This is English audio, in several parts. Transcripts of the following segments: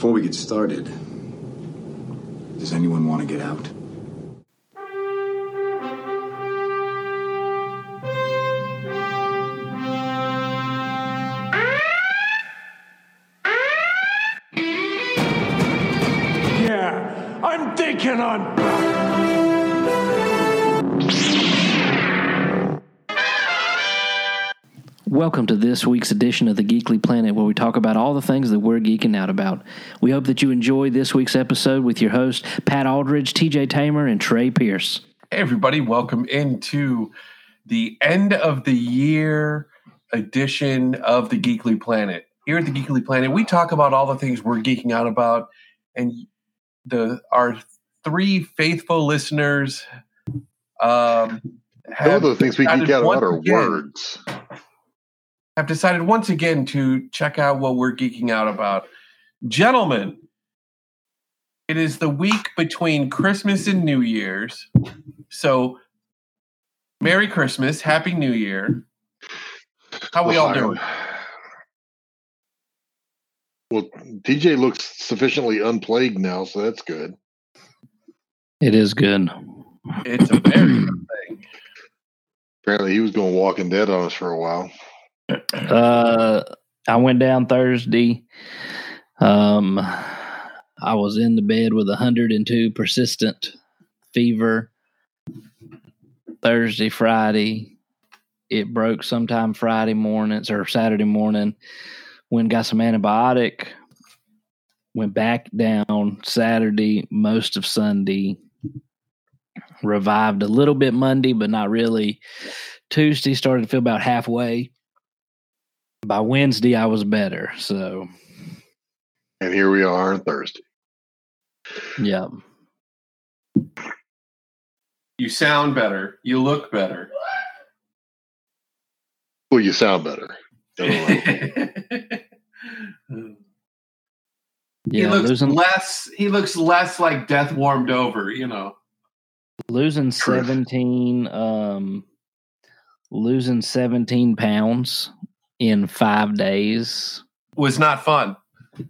Before we get started, does anyone want to get out? Welcome to this week's edition of the Geekly Planet, where we talk about all the things that we're geeking out about. We hope that you enjoy this week's episode with your hosts, Pat Aldridge, TJ Tamer, and Trey Pierce. Hey, everybody, welcome into the end of the year edition of the Geekly Planet. Here at the Geekly Planet, we talk about all the things we're geeking out about, and the our three faithful listeners um, Some of the things we geek out about are words. Have decided once again to check out what we're geeking out about, gentlemen. It is the week between Christmas and New Year's, so Merry Christmas, Happy New Year. How we all doing? Well, TJ looks sufficiently unplagued now, so that's good. It is good. It's a very good thing. Apparently, he was going Walking Dead on us for a while. Uh, I went down Thursday. Um, I was in the bed with 102 persistent fever. Thursday, Friday, it broke sometime Friday mornings or Saturday morning. Went and got some antibiotic. Went back down Saturday, most of Sunday. Revived a little bit Monday, but not really. Tuesday started to feel about halfway by Wednesday I was better. So And here we are on Thursday. yeah. You sound better. You look better. Well, you sound better. I he Yeah, looks losing less. He looks less like death warmed over. You know. losing Truth. 17 um losing 17 pounds in 5 days. Was not fun.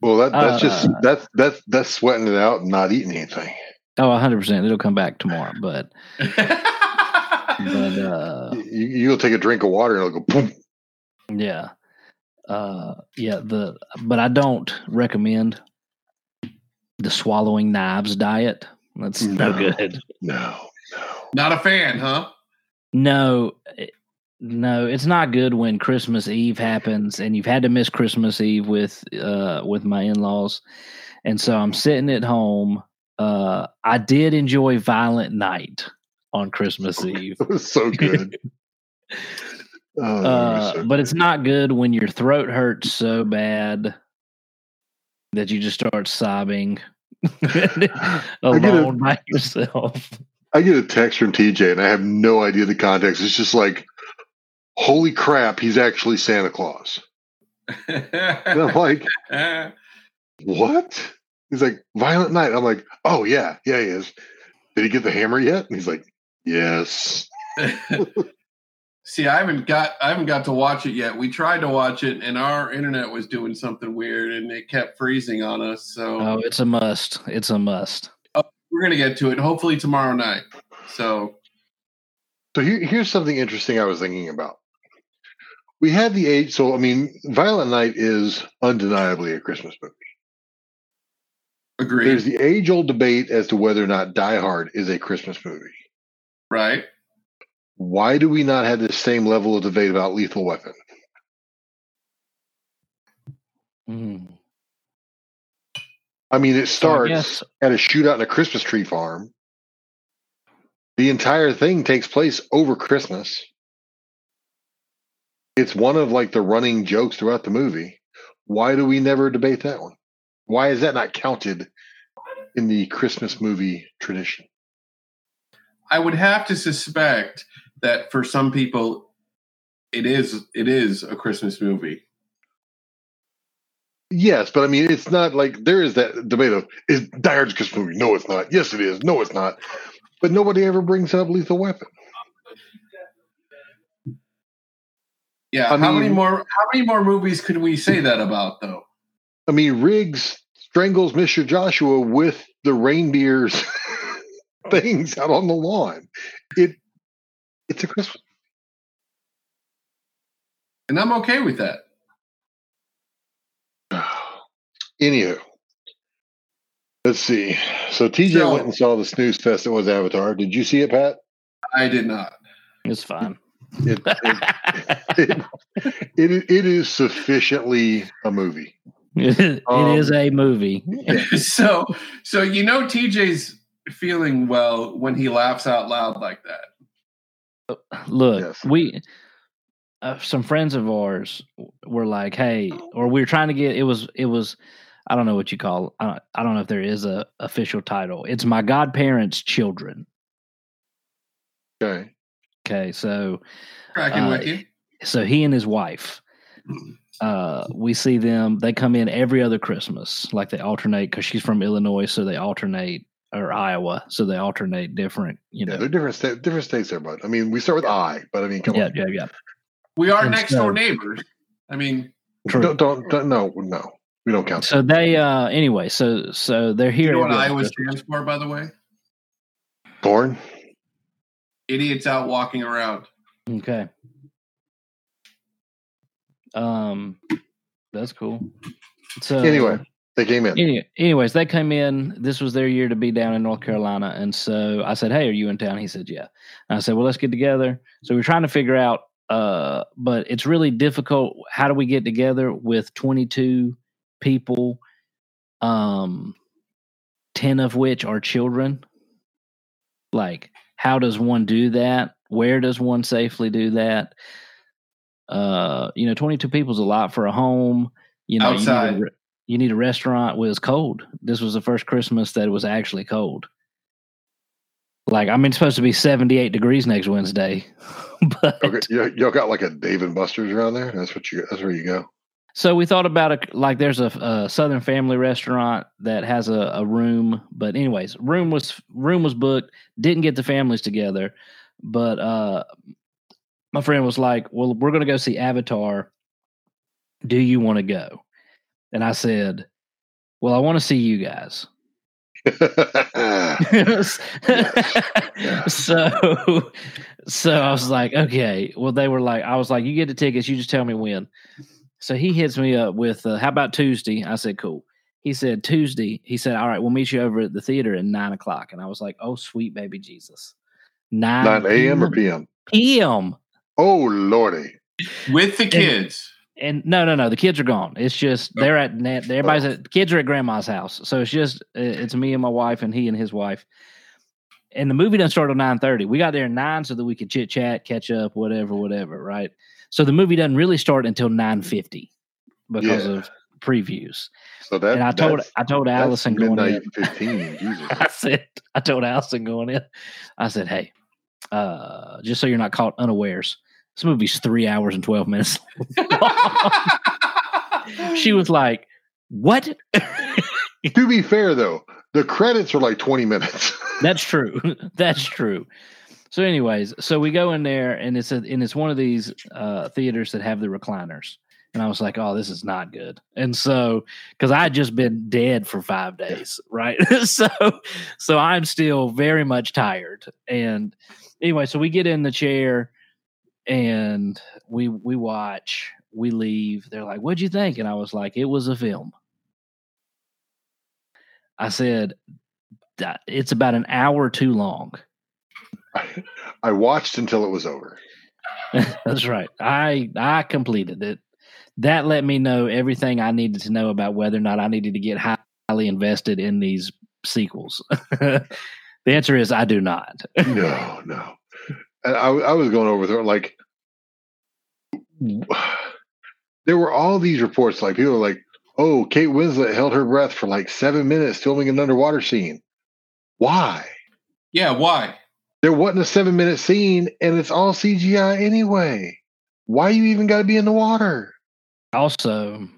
well, that, that's just Uh, that's that's that's sweating it out and not eating anything. Oh, 100%. It'll come back tomorrow, but but uh You, you'll take a drink of water and it'll go boom. yeah. Uh yeah, the but I don't recommend the swallowing knives diet. That's no, No. good. No, no. not a fan, huh? No, it- no, it's not good when Christmas Eve happens and you've had to miss Christmas Eve with uh with my in-laws. And so I'm sitting at home. Uh I did enjoy Violent Night on Christmas Eve. It was so good. oh, Uh so but it's not good when your throat hurts so bad that you just start sobbing alone by yourself. I get a text from TJ and I have no idea the context. It's just like, holy crap, he's actually Santa Claus. And I'm like, what? He's like, Violent Night. I'm like, oh, yeah, yeah, he is. Did he get the hammer yet? And he's like, yes. See, I haven't got I haven't got to watch it yet. We tried to watch it, and our internet was doing something weird, and it kept freezing on us. So Oh, it's a must. It's a must. Oh, we're gonna get to it hopefully tomorrow night. So So here, here's something interesting I was thinking about. We had the age, so I mean, Violent Night is undeniably a Christmas movie. agreed, There's the age old debate as to whether or not Die Hard is a Christmas movie. right? Why do we not have the same level of debate about Lethal Weapon? Mm. I mean, it starts guess- at a shootout in a Christmas tree farm. The entire thing takes place over Christmas. It's one of like the running jokes throughout the movie. Why do we never debate that one? Why is that not counted in the Christmas movie tradition? I would have to suspect that for some people, it is it is a Christmas movie. Yes, but I mean, it's not like there is that debate of is Die Hard's a Christmas movie? No, it's not. Yes, it is. No, it's not. But nobody ever brings up Lethal Weapon. Yeah. I how many more? How many more movies could we say that about, though? I mean, Riggs strangles Mr. Joshua with the reindeer's things out on the lawn. It it's a Christmas. And I'm okay with that. Anywho, let's see. So TJ So- went and saw the snooze fest that was Avatar. Did you see it, Pat? I did not. It's fine. It it, it, it, it is sufficiently a movie. it Um, is a movie. so so you know TJ's feeling well when he laughs out loud like that. Look, Yes. we uh, some friends of ours were like, "Hey," or we were trying to get. It was it was. I don't know what you call. I don't, I don't know if there is a official title. It's my godparents' children. Okay. Okay, so Cracking Uh, with you. so he and his wife uh we see them they come in every other christmas like they alternate because she's from illinois so they alternate or iowa so they alternate different you Yeah, know they're different sta- different states there, bud. I mean, we start with I, but I mean, come yeah on. yeah yeah We are and next so- door neighbors. I mean, true. Don't, don't don't no no. We don't count. so they uh anyway so so they're here you know what Iowa stands for, by the way? Corn. Idiots out walking around. okay um that's cool so Anyway, they came in. Any, anyways, they came in. This was their year to be down in North Carolina, and so I said, "Hey, are you in town?" He said, "Yeah." And I said, "Well, let's get together." So we're trying to figure out, uh, but it's really difficult. How do we get together with twenty-two people, um, ten of which are children? Like, how does one do that? Where does one safely do that? Uh, you know, twenty-two people is a lot for a home. You know, you need a you need a restaurant well, it's cold. This was the first Christmas that it was actually cold. Like I mean, it's supposed to be seventy eight degrees next Wednesday, but Okay, y'all got like a Dave and Buster's around there. That's what you. That's where you go. So we thought about it. Like there's a, a Southern Family restaurant that has a, a room, but anyways, room was room was booked. Didn't get the families together, but uh, my friend was like, "Well, we're going to go see Avatar. Do you want to go?" And I said, "Well, I want to see you guys." so so I was like, okay. Well, they were like, I was like, you get the tickets, you just tell me when. So he hits me up with, uh, how about Tuesday? I said, cool. He said Tuesday. He said, all right, we'll meet you over at the theater at nine o'clock. And I was like, oh, sweet baby Jesus, nine, Nine a.m. or p.m. p.m. Oh lordy. With the kids. And no, no, no. The kids are gone. It's just they're at net. Everybody's at kids are at grandma's house. So it's just uh, it's me and my wife and he and his wife. And the movie doesn't start till nine thirty. We got there at nine so that we could chit chat, catch up, whatever, whatever. Right. So the movie doesn't really start until nine fifty because Yeah. of previews. So that and I told I told Allison going in. fifteen. Jesus. I said I told Allison going in. I said, hey, uh, just so you're not caught unawares, this movie's three hours and twelve minutes. she was like, "What?" to be fair though, the credits are like twenty minutes. That's true. That's true. So, anyways, so we go in there, and it's a, and it's one of these uh, theaters that have the recliners, and I was like, "Oh, this is not good." And so, because I had just been dead for five days, right? so, so I'm still very much tired. And anyway, so we get in the chair, and we we watch. We leave. They're like, "What'd you think?" And I was like, "It was a film." I said, "It's about an hour too long." I watched until it was over. That's right. I I completed it. That let me know everything I needed to know about whether or not I needed to get highly invested in these sequels. the answer is I do not. No, no. And I, I was going over there like there were all these reports like people were like, "Oh, Kate Winslet held her breath for like seven minutes filming an underwater scene." Why? yeah, why? There wasn't a seven minute scene, and it's all CGI anyway. Why you even got to be in the water? Also,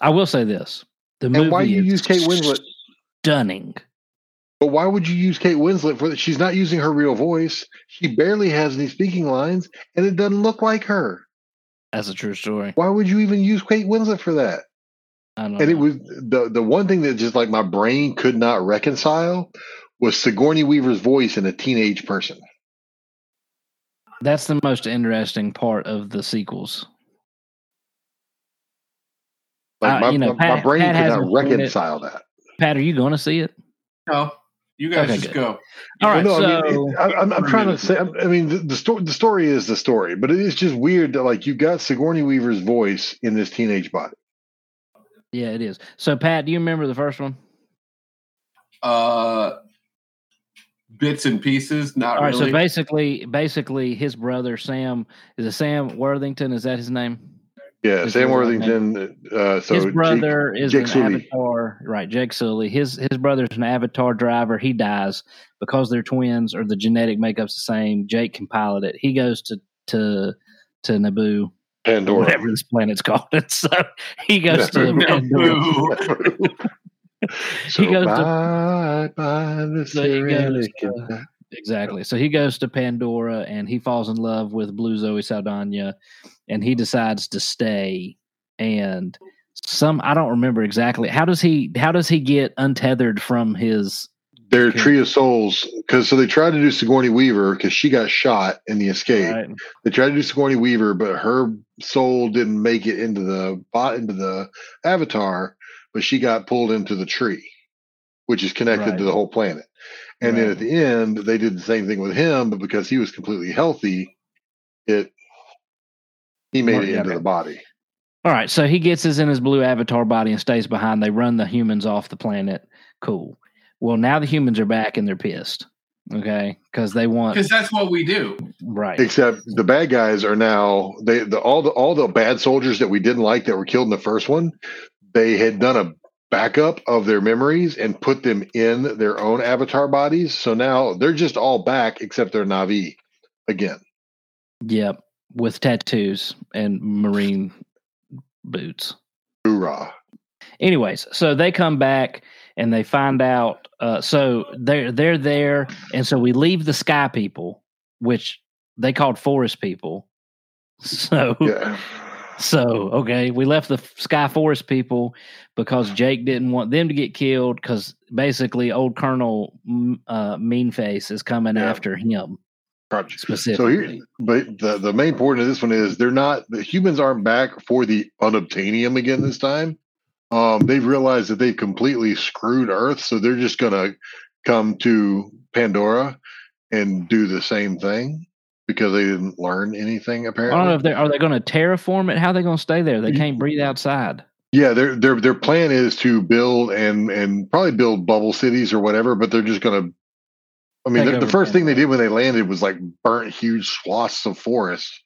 I will say this: the movie And why you is use Kate Winslet? stunning. But why would you use Kate Winslet for that? She's not using her real voice. She barely has any speaking lines, and it doesn't look like her. That's a true story. Why would you even use Kate Winslet for that? I don't and it was the the one thing that just like my brain could not reconcile was Sigourney Weaver's voice in a teenage person. That's the most interesting part of the sequels. Like Uh, you know, my, my Pat- brain Pat could hasn't not seen it. reconcile that. Pat, are you going to see it? No, you guys Okay, just good. go. All right, no, I so mean, it, I, I'm, I'm trying to say. I mean, the, the story. The story is the story, but it is just weird that like you got Sigourney Weaver's voice in this teenage body. yeah, it is. So Pat, do you remember the first one? Uh, bits and pieces. Not All right, really. so basically, basically, his brother Sam is it Sam Worthington? Is that his name? Yeah, His Sam Worthington. Uh, so his Jake- brother is Jake an Sully. Avatar, right? Jake Sully. His his brother's an Avatar driver. He dies because they're twins or the genetic makeup's the same. Jake can pilot it. He goes to to to Naboo, or Pandora. whatever this planet's called. And so he goes to Naboo. Pandora. so goes to- bye bye the So he goes Cyrillic to- Exactly. So he goes to Pandora and he falls in love with Blue Zoe Saldana and he decides to stay and some I don't remember exactly. How does he how does he get untethered from his Their Okay. tree of souls, because so they tried to do Sigourney Weaver because she got shot in the escape. right? They tried to do Sigourney Weaver, but her soul didn't make it into the bot into the avatar, but she got pulled into the tree, which is connected Right. to the whole planet. And then at the end, they did the same thing with him, but because he was completely healthy, it he made Well, it yeah, into okay. the body. All right, so he gets us in his blue avatar body and stays behind. They run the humans off the planet. Cool. Well, now the humans are back and they're pissed. Okay, because they want because that's what we do. right. Except the bad guys are now they the all the all the bad soldiers that we didn't like that were killed in the first one, they had done a backup of their memories and put them in their own avatar bodies. So now they're just all back except they're Navi again. Yep, with tattoos and marine boots. Hoorah. anyways so they come back and they find out uh, so they're they're there and so we leave the sky people which they called forest people so Yeah. So okay we left the sky forest people because jake didn't want them to get killed because basically old colonel uh, meanface is coming Yeah. after him Crunch. So here, but the, the main point of this one is they're not the humans aren't back for the unobtainium again this time. Um, they've realized that they've completely screwed Earth, so they're just gonna come to Pandora and do the same thing because they didn't learn anything Apparently, i don't know if they are they going to terraform it how are they going to stay there they can't breathe outside Yeah, their their their plan is to build and and probably build bubble cities or whatever, but they're just gonna. I mean, the, the first thing they did when they landed was like burnt huge swaths of forest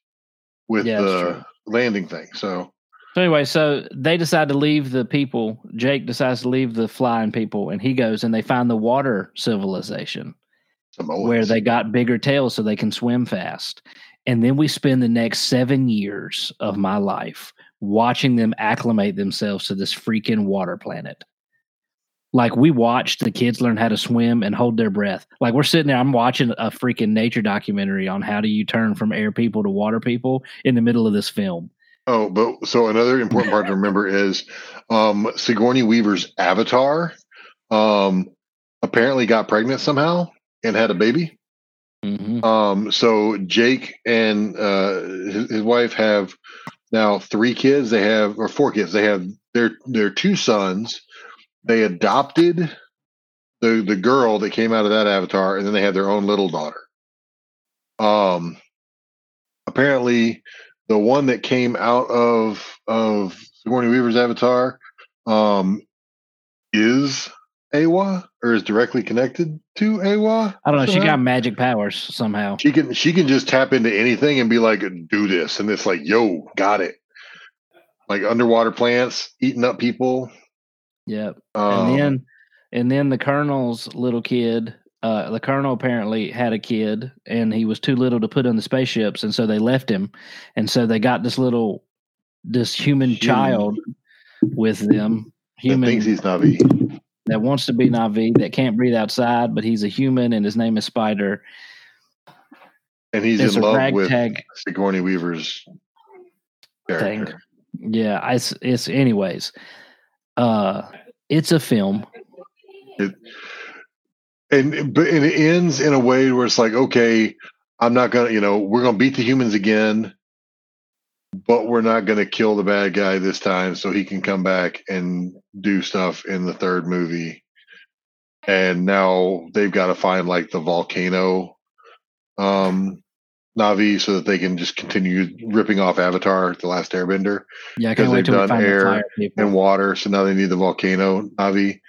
with Yeah, the landing thing. So So anyway, so they decide to leave the people. Jake decides to leave the flying people, and he goes and they find the water civilization Samoans. where they got bigger tails so they can swim fast. And then we spend the next seven years of my life watching them acclimate themselves to this freaking water planet. Like we watched the kids learn how to swim and hold their breath. Like we're sitting there, I'm watching a freaking nature documentary on how do you turn from air people to water people in the middle of this film. Oh, but so another important part to remember is um, Sigourney Weaver's avatar um, apparently got pregnant somehow and had a baby. hmm Um, so Jake and uh, his, his wife have now three kids. They have or four kids. They have their their two sons. They adopted the the girl that came out of that avatar, and then they had their own little daughter. Um, apparently, the one that came out of of Sigourney Weaver's avatar, um, is Eywa or is directly connected to Eywa. I don't know. She got magic powers somehow. She can she can just tap into anything and be like, do this, and it's like, yo, got it. Like underwater plants eating up people. Yep. Um, and then, and then the colonel's little kid. Uh, the colonel apparently had a kid, and he was too little to put on the spaceships, and so they left him, and so they got this little, this human, Human. child with them. Human thinks he's Navi. That wants to be Navi that can't breathe outside, but he's a human, and his name is Spider. and he's It's in love with Sigourney Weaver's character. Yeah, it's it's anyways. Uh, it's a film. and but and it ends in a way where it's like, okay, I'm not gonna, you know, we're gonna beat the humans again, but we're not gonna kill the bad guy this time, so he can come back and do stuff in the third movie. And now they've got to find like the volcano um Navi so that they can just continue ripping off Avatar, the last airbender. Yeah, because they've done find air the fire and water. So now they need the volcano Navi,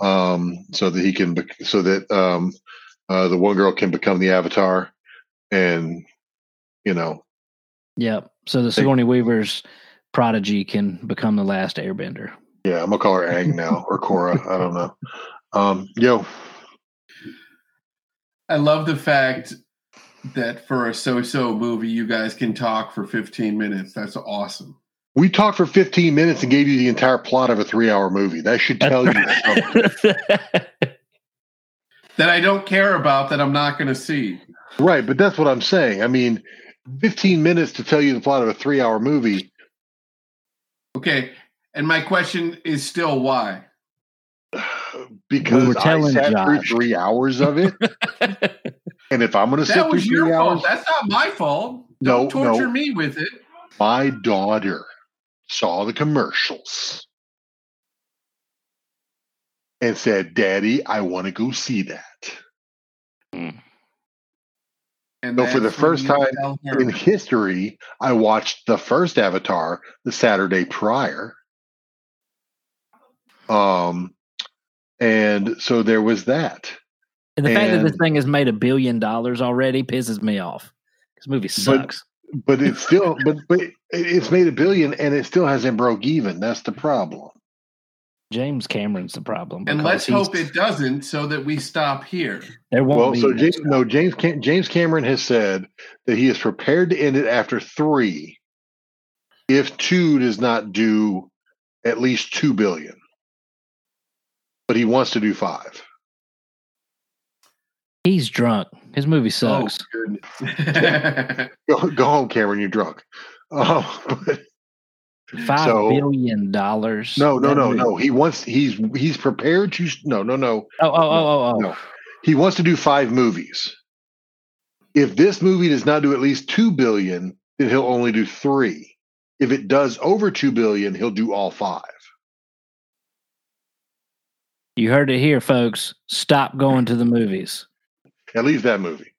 um, so that he can, bec- so that um, uh, the one girl can become the Avatar, and you know, Yep. So the Sigourney Weaver's prodigy can become the last Airbender. yeah, I'm gonna call her Aang now or Korra. I don't know. Um, yo, I love the fact that for a so-so movie, you guys can talk for 15 minutes. That's awesome. we talked for 15 minutes and gave you the entire plot of a three-hour movie. That should tell you something, That I don't care about. That I'm not going to see. right? But that's what I'm saying. I mean, 15 minutes to tell you the plot of a three-hour movie. Okay. And my question is still why? Because We were I telling sat through three hours of it, and if I'm going to sit through three your hours. That's not my fault. No, Don't torture no. me with it. my daughter saw the commercials and said, "Daddy, I want to go see that." Hmm. And So for the first time. In history, I watched the first Avatar the Saturday prior. Um, and so there was that. And the fact that this thing has made a billion dollars already pisses me off. This movie sucks. But it's still, but but it's made a billion, and it still hasn't broke even. That's the problem. James Cameron's the problem. and let's hope it doesn't, so that we stop here. There won't Well, be. so James, no, James Cam- James Cameron has said that he is prepared to end it after three, if two does not do at least two billion. But he wants to do five. He's drunk. His movie oh, sucks. Oh. Go, go home, Cameron. You're drunk. Oh, but Five so- billion dollars. no, no, no, no. He wants. He's he's prepared to. No, no, no. Oh, oh, oh, oh, oh. No. He wants to do five movies. If this movie does not do at least two billion, then he'll only do three. If it does over two billion, he'll do all five. You heard it here, folks. Stop going to the movies. At least that movie.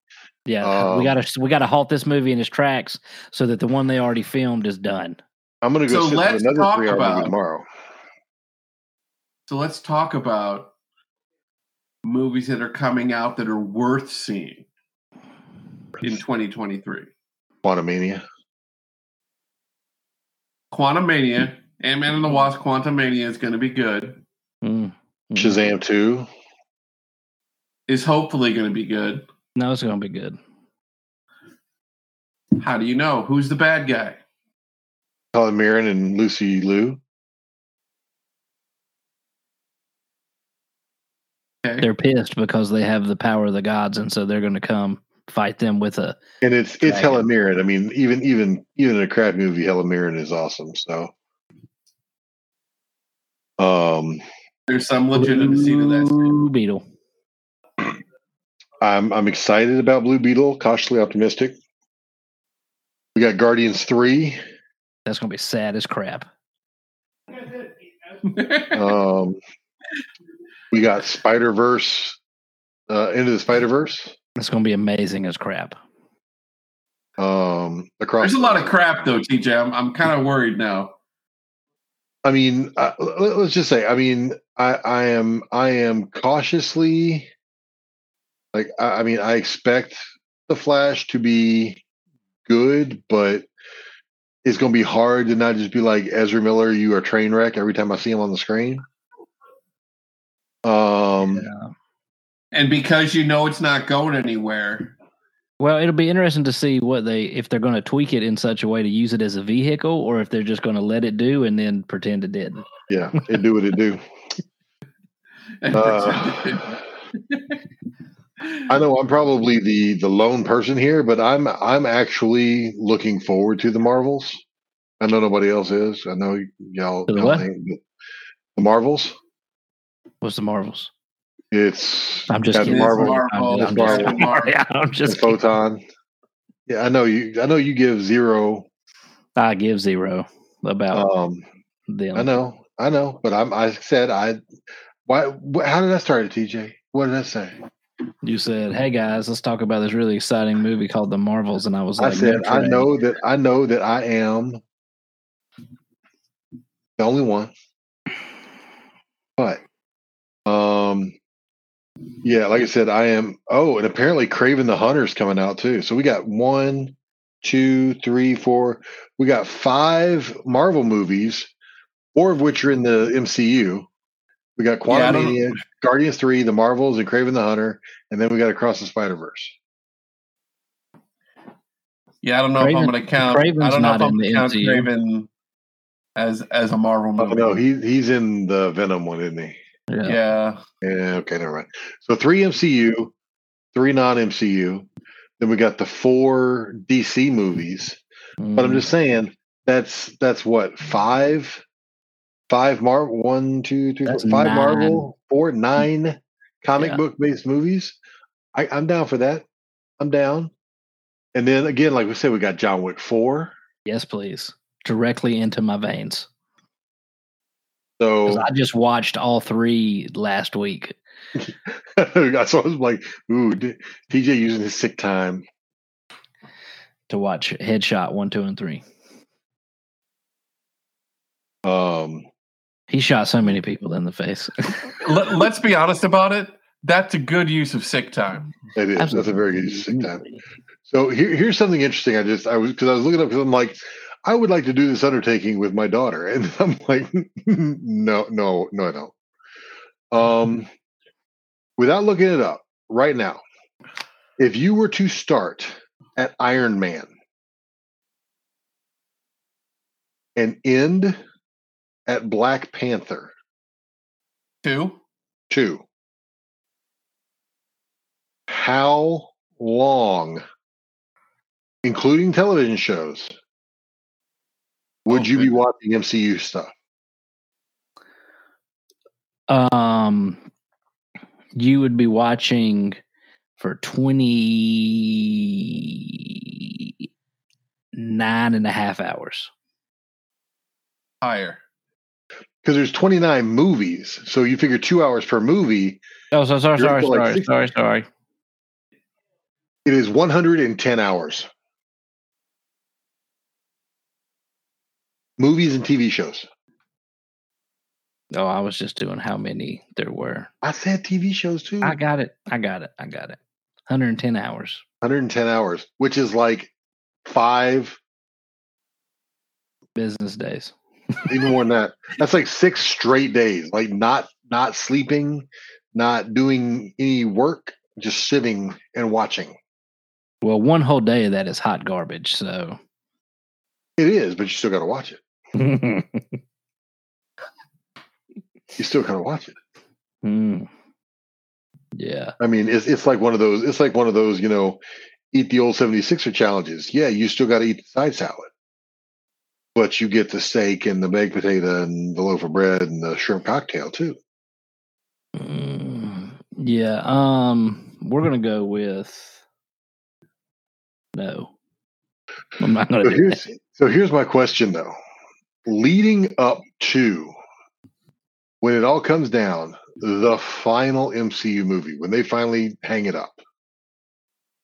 Yeah, we Um, gotta we gotta halt this movie in its tracks so that the one they already filmed is done. I'm going to go So sit through let's another talk three-hour about- movie tomorrow. so let's talk about movies that are coming out that are worth seeing in 2023. Quantumania. Quantum Mania, Ant Man and the Wasp, Quantumania is going to be good. Mm. Mm. Shazam 2. Is hopefully going to be good. No, it's gonna be good. How do you know? Who's the bad guy? Helen Mirren and Lucy Liu. Okay. They're pissed because they have the power of the gods, and so they're gonna come fight them with a. And it's it's Dragon. Helen Mirren. I mean, even even even in a crap movie, Helen Mirren is awesome. So um There's some legitimacy to that. Blue Beetle. I'm I'm excited about Blue Beetle, cautiously optimistic. We got Guardians 3. That's gonna be sad as crap. Um we got Spider Verse, uh, into the Spider Verse. It's gonna be amazing as crap. Um, across. There's a lot of crap though, TJ. I'm, I'm kind of worried now. I mean, uh, let- let's just say. I mean, I, I am I am cautiously like. I, I mean, I expect the Flash to be good, but it's going to be hard to not just be like Ezra Miller. You are a train wreck every time I see him on the screen. Um. Yeah. And because you know it's not going anywhere, Well, it'll be interesting to see what they if they're going to tweak it in such a way to use it as a vehicle, or if they're just going to let it do and then pretend it didn't. Yeah, it do what it do. Uh, I know I'm probably the the lone person here, but I'm I'm actually looking forward to the Marvels. I know nobody else is. I know y'all. The y'all what? The Marvels. What's the Marvels? It's I'm just got kidding. Marvel, Marvel. I'm, Marvel. I'm just, yeah, I'm just. Photon. Yeah, I know you. I know you give zero. I give zero about Um, them. I know, I know, but I'm. I said I. Why? How did I start it, TJ? What did I say? You said, "Hey guys, let's talk about this really exciting movie called The Marvels," and I was like, I said I know that I know that I am the only one. But um yeah, like I said, I am oh, and apparently Kraven the Hunter's coming out too. So we got one, two, three, four. We got five Marvel movies, four of which are in the MCU. We got Yeah, I Guardians 3, The Marvels, and Kraven the Hunter, and then we got Across the Spider Verse. Yeah, I don't know if I'm going to count. I don't know if I'm going to count MCU. Kraven as as a Marvel Oh movie. no, he he's in the Venom one, isn't he? Yeah. yeah, Yeah, okay, never mind. So three MCU, three non MCU. Then we got the four DC movies. But I'm Mm, just saying that's that's what five, five Marvel, one, two, three, four, That's five. Marvel, four, nine comic Yeah. book based movies. I, I'm down for that. I'm down. And then again, like we said, we got John Wick four. yes, please, directly into my veins. So I just watched all three last week. what I was like, ooh, TJ using his sick time. to watch Headshot one, two, and three. Um, He shot so many people in the face. Let, let's be honest about it. That's a good use of sick time. It is. That's a very good use of sick time. So here, here's something interesting. I just I was because I was looking up because I'm like, I would like to do this undertaking with my daughter, and I'm like, no, no, no, I don't. Um, without looking it up right now, if you were to start at Iron Man and end at Black Panther Two. two, how long, including television shows, would Oh, you be watching MCU stuff? Um, you would be watching for 29 and a half hours. Higher. Because there's 29 movies, so you figure two hours per movie. Oh, so sorry, You're sorry, like sorry, 60. sorry, sorry. It is 110 hours. Movies and TV shows. Oh, I was just doing how many there were. I said TV shows too. I got it. I got it. I got it. 110 hours. 110 hours, which is like five, Business days. Even more than that. That's like six straight days, like not not sleeping, not doing any work, just sitting and watching. Well, one whole day of that is hot garbage. So, It is, but you still got to watch it. You still got to watch it. Hmm. yeah. I mean, it's it's like one of those. It's like one of those, you know, eat the old 76er challenges. Yeah, you still got to eat the side salad, but you get the steak and the baked potato and the loaf of bread and the shrimp cocktail too. Mm, yeah. Um, we're gonna go with no. I'm not gonna So do here's that. so here's my question though. Leading up to when it all comes down, the final MCU movie, when they finally hang it up,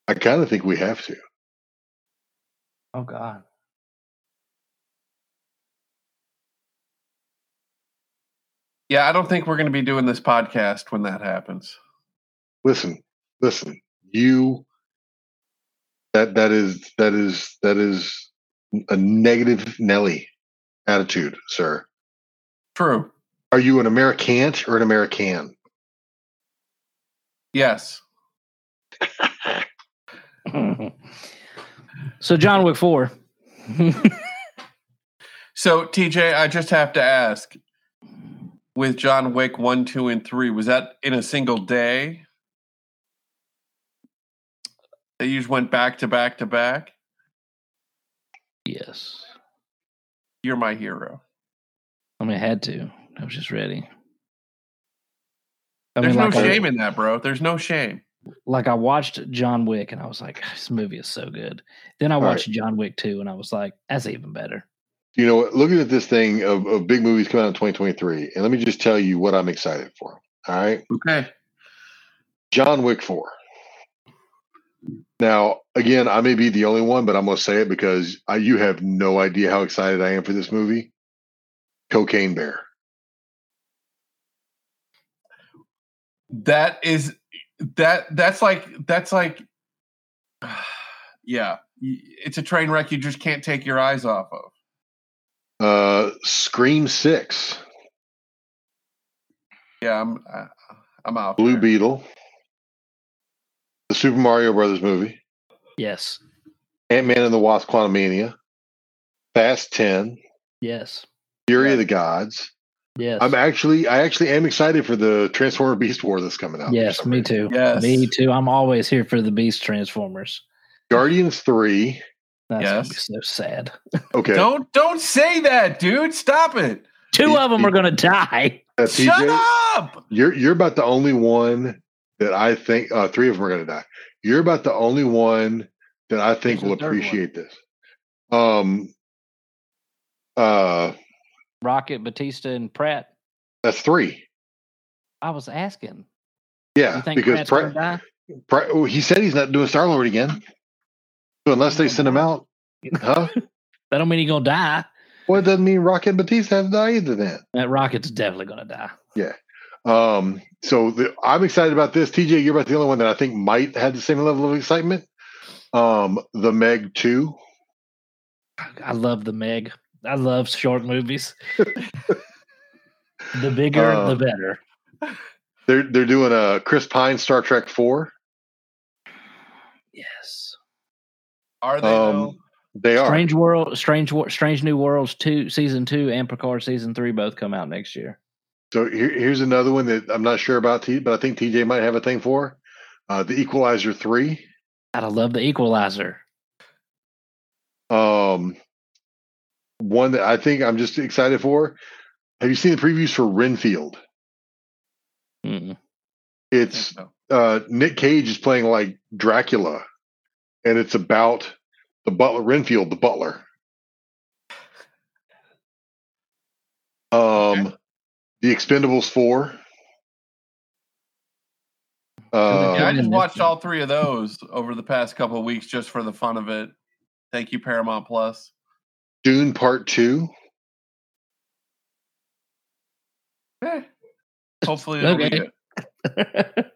I kind of think we have to. Oh God. Yeah, I don't think we're going to be doing this podcast when that happens. Listen, listen, you that that is that is that is a negative Nelly attitude, sir. True. Are you an Americant or an American? Yes. so John Wick four. So, TJ, I just have to ask with John Wick 1, 2, and 3, was that in a single day? They just went back to back to back? yes. You're my hero. I mean, I had to. I was just ready. I There's mean, no like I- shame in that, bro. There's no shame. like I watched John Wick and I was like, this movie is so good. Then I right. watched John Wick 2 and I was like, that's even better. You know, looking at this thing of, of big movies coming out in 2023, and let me just tell you what I'm excited for. All right. Okay. John Wick 4. Now, again, I may be the only one, but I'm going to say it because I, you have no idea how excited I am for this movie. Cocaine Bear. That is that that's like that's like yeah. It's a train wreck you just can't take your eyes off of. Uh, Scream 6. Yeah, I'm I, I'm out. Blue there. Beetle. The Super Mario Brothers movie. Yes. Ant Man and the Wasp Quantumania. Fast 10. Yes. Fury Yeah. of the Gods. Yes. I'm actually, I actually am excited for the Transformer Beast War that's coming out. yes, me too. Yes. Me too. I'm always here for the Beast Transformers. Guardians 3. That's gonna be Yes. so sad. Okay. Don't don't say that, dude. Stop it. Two Be- of them be- are gonna die. Uh, Shut TJ, up. You're you're about the only one that I think uh, three of them are going to die. You're about the only one that I think Who's will the third one? appreciate this. Um, uh, Rocket, Bautista, and Pratt. that's three. I was asking. Yeah, You think because Pratt's Pratt. Pratt, oh, he said he's not doing Star Lord again. Unless they send him out, huh? That don't mean he's gonna die. Well, it doesn't mean Rocket and Bautista have to die either. Then, That Rocket's definitely gonna die. Yeah. Um, so the, I'm excited about this. TJ, you're about the only one that I think might have the same level of excitement. Um, the Meg Two. I love the Meg. I love short movies. the bigger, Uh, the better. They're they're doing a Chris Pine Star Trek Four. Yes. Are they? Um, they are. Strange World, Strange, Strange New Worlds two, season two, and Picard season three both come out next year. So here, here's another one that I'm not sure about, T, but I think TJ might have a thing for. Uh, the Equalizer three. God, I love the Equalizer. Um, one that I think I'm just excited for. Have you seen the previews for Renfield? Mm-mm. It's so. uh, Nick Cage is playing like Dracula, and it's about the butler Renfield, the butler. Um, the Expendables four. Uh, Yeah, I just watched all three of those over the past couple of weeks just for the fun of it. Thank you, Paramount Plus. Dune Part Two. Eh, hopefully, it'll be Okay. good.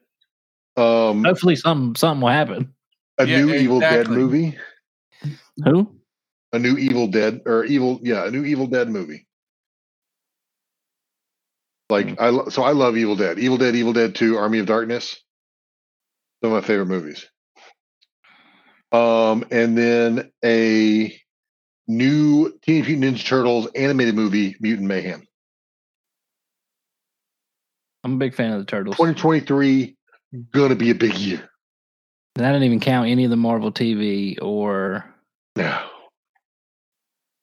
Um, Hopefully, something something will happen. A Yeah, new Evil Dead movie. Who? A new Evil Dead or Evil, yeah, a new Evil Dead movie. Like. I, so I love Evil Dead. Evil Dead, Evil Dead Two, Army of Darkness. Some of my favorite movies. Um, and then a new Teenage Mutant Ninja Turtles animated movie, Mutant Mayhem. I'm a big fan of the Turtles. 2023 gonna be a big year. And I didn't even count any of the Marvel TV or No,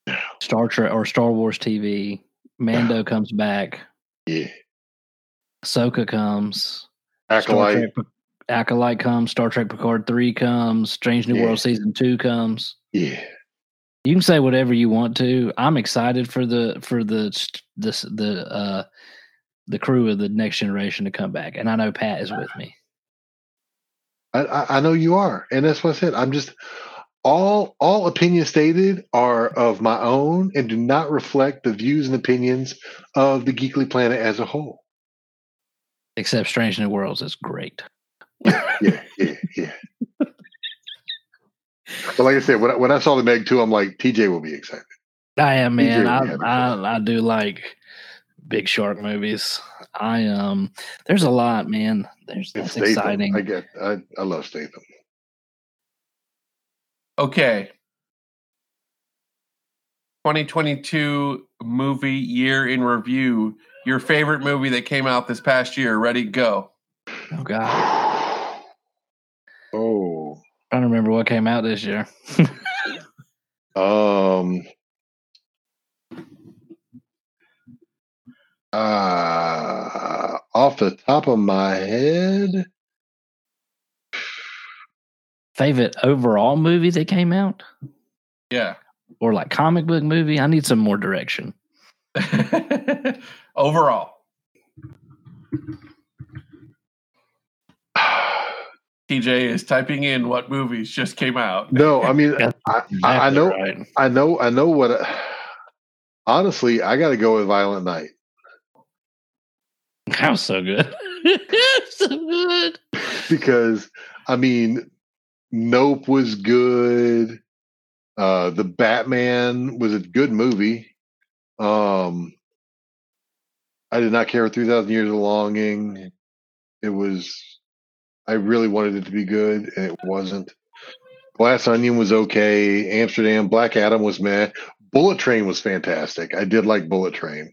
no. Star Trek or Star Wars TV. Mando comes back. yeah, Ahsoka comes. Acolyte, Trek, Acolyte comes. Star Trek Picard three comes. Strange New Yeah. World season two comes. yeah. You can say whatever you want to. I'm excited for the for the this the uh the crew of the next generation to come back, and I know Pat is with me. I, I, I know you are, and that's what I said. I'm just all all opinions stated are of my own and do not reflect the views and opinions of the Geekly Planet as a whole. Except Strange New Worlds is great. Yeah, yeah, yeah. but like I said, when I, when I saw the Meg two, I'm like, TJ will be excited. I am, man. I, I I do like big shark movies. I um, there's a lot, man. There's And that's Statham, exciting. I get, I, I love Statham. Okay. 2022 movie year in review. Your favorite movie that came out this past year. Ready, go. Oh God, Oh, trying to remember what came out this year. um, Uh, off the top of my head, Favorite overall movie that came out, Yeah. or like comic book movie? I need some more direction. Overall, TJ is typing in what movies just came out. no, I mean, I, I, I know, right. I know, I know what. honestly, I got to go with Violent Night That was so good. so good. because I mean, Nope was good. Uh, the Batman was a good movie. Um, I did not care for Three Thousand Years of Longing. It was. I really wanted it to be good, and it wasn't. Glass Onion was okay. Amsterdam, Black Adam was meh. Bullet Train was fantastic. I did like Bullet Train.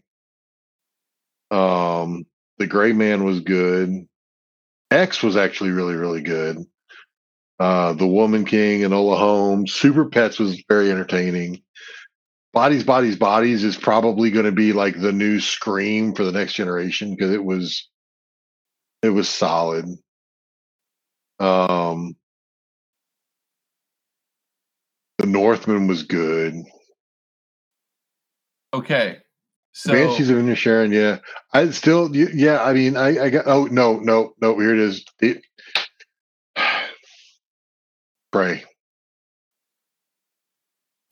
Um, The Gray Man was good. X was actually really, really good. Uh, The Woman King and Ola Holmes. Super Pets was very entertaining. Bodies, Bodies, Bodies is probably going to be like the new Scream for the next generation because it was, it was solid. Um, The Northman was good. Okay. So Banshees of Inisherin, yeah. I still, yeah. I mean, I, I got. Oh no, no, no. Here it is. It, Prey.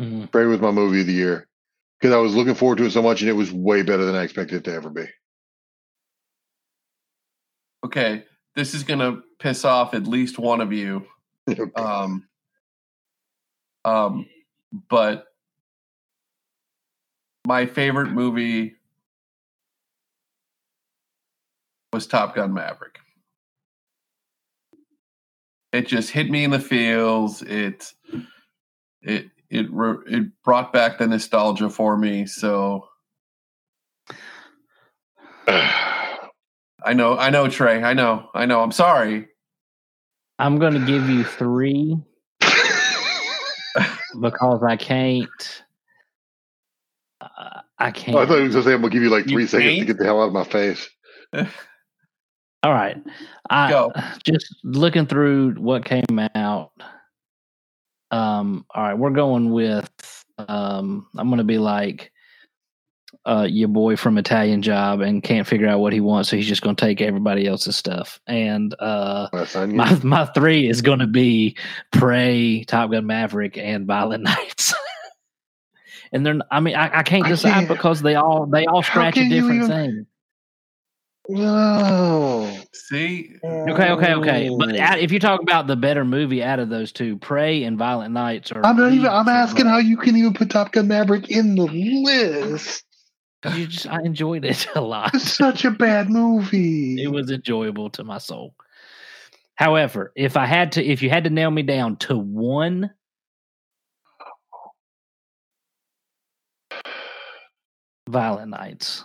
Mhm. Prey was my movie of the year because I was looking forward to it so much, and it was way better than I expected it to ever be. okay, this is gonna piss off at least one of you. Um, um, but my favorite movie was Top Gun Maverick. It just hit me in the feels. It it it it brought back the nostalgia for me. So I know, I know, Trey. I know, I know. I'm sorry. I'm going to give you three because I can't. I can't. I thought he was going to say, I'm going to give you like You three seconds to get the hell out of my face. All right. I Go. just looking through what came out. Um, all right, we're going with um I'm gonna be like uh your boy from Italian job and can't figure out what he wants, so he's just gonna take everybody else's stuff. And uh my my three is gonna be Prey, Top Gun Maverick, and Violent Nights. And they're I mean I, I can't I decide can't- because they all they all scratch a different even- thing. no. See, Okay, okay, okay. But out, if you talk about the better movie out of those two, Prey and Violent Nights are. I'm not even. I'm asking how you can even put Top Gun Maverick in the list. You just, I enjoyed it a lot. It's such a bad movie. It was enjoyable to my soul. However, if I had to, if you had to nail me down to one, Violent Nights.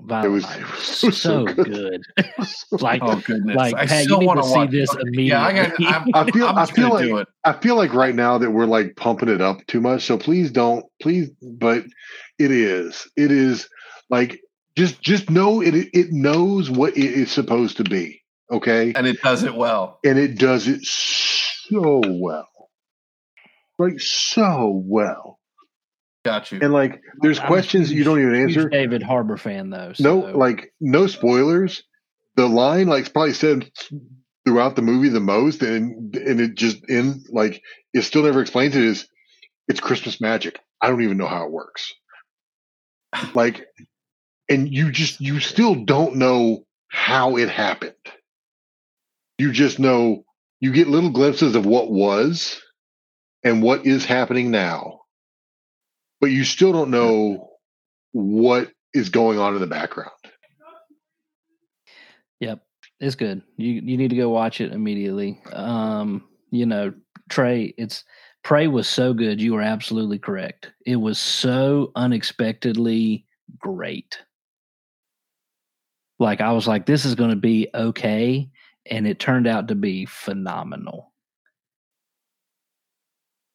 Violent was- Nights it was was so, so good. like, oh goodness, like, I Pat, still want to to see watch this it. Yeah, I got. I'm, I feel- I'm I just feel like- do it. I feel like right now that we're like pumping it up too much. So please don't, please. But it is, it is like just just know it. It knows what it is supposed to be. Okay, and it does it well. and it does it so well, like so well. Got you. And like, there's I'm a questions you don't even answer. David Harbour fan though. No, like no spoilers. The line like probably said throughout the movie the most, and and it just in like it still never explains it. Is it's Christmas magic? I don't even know how it works. Like, and you just you still don't know how it happened. You just know you get little glimpses of what was and what is happening now, but you still don't know what is going on in the background. Yep, it's good. You you need to go watch it immediately. Um, you know, Trey, it's Prey was so good. You were absolutely correct. It was so unexpectedly great. Like I was like, this is going to be okay, and it turned out to be phenomenal.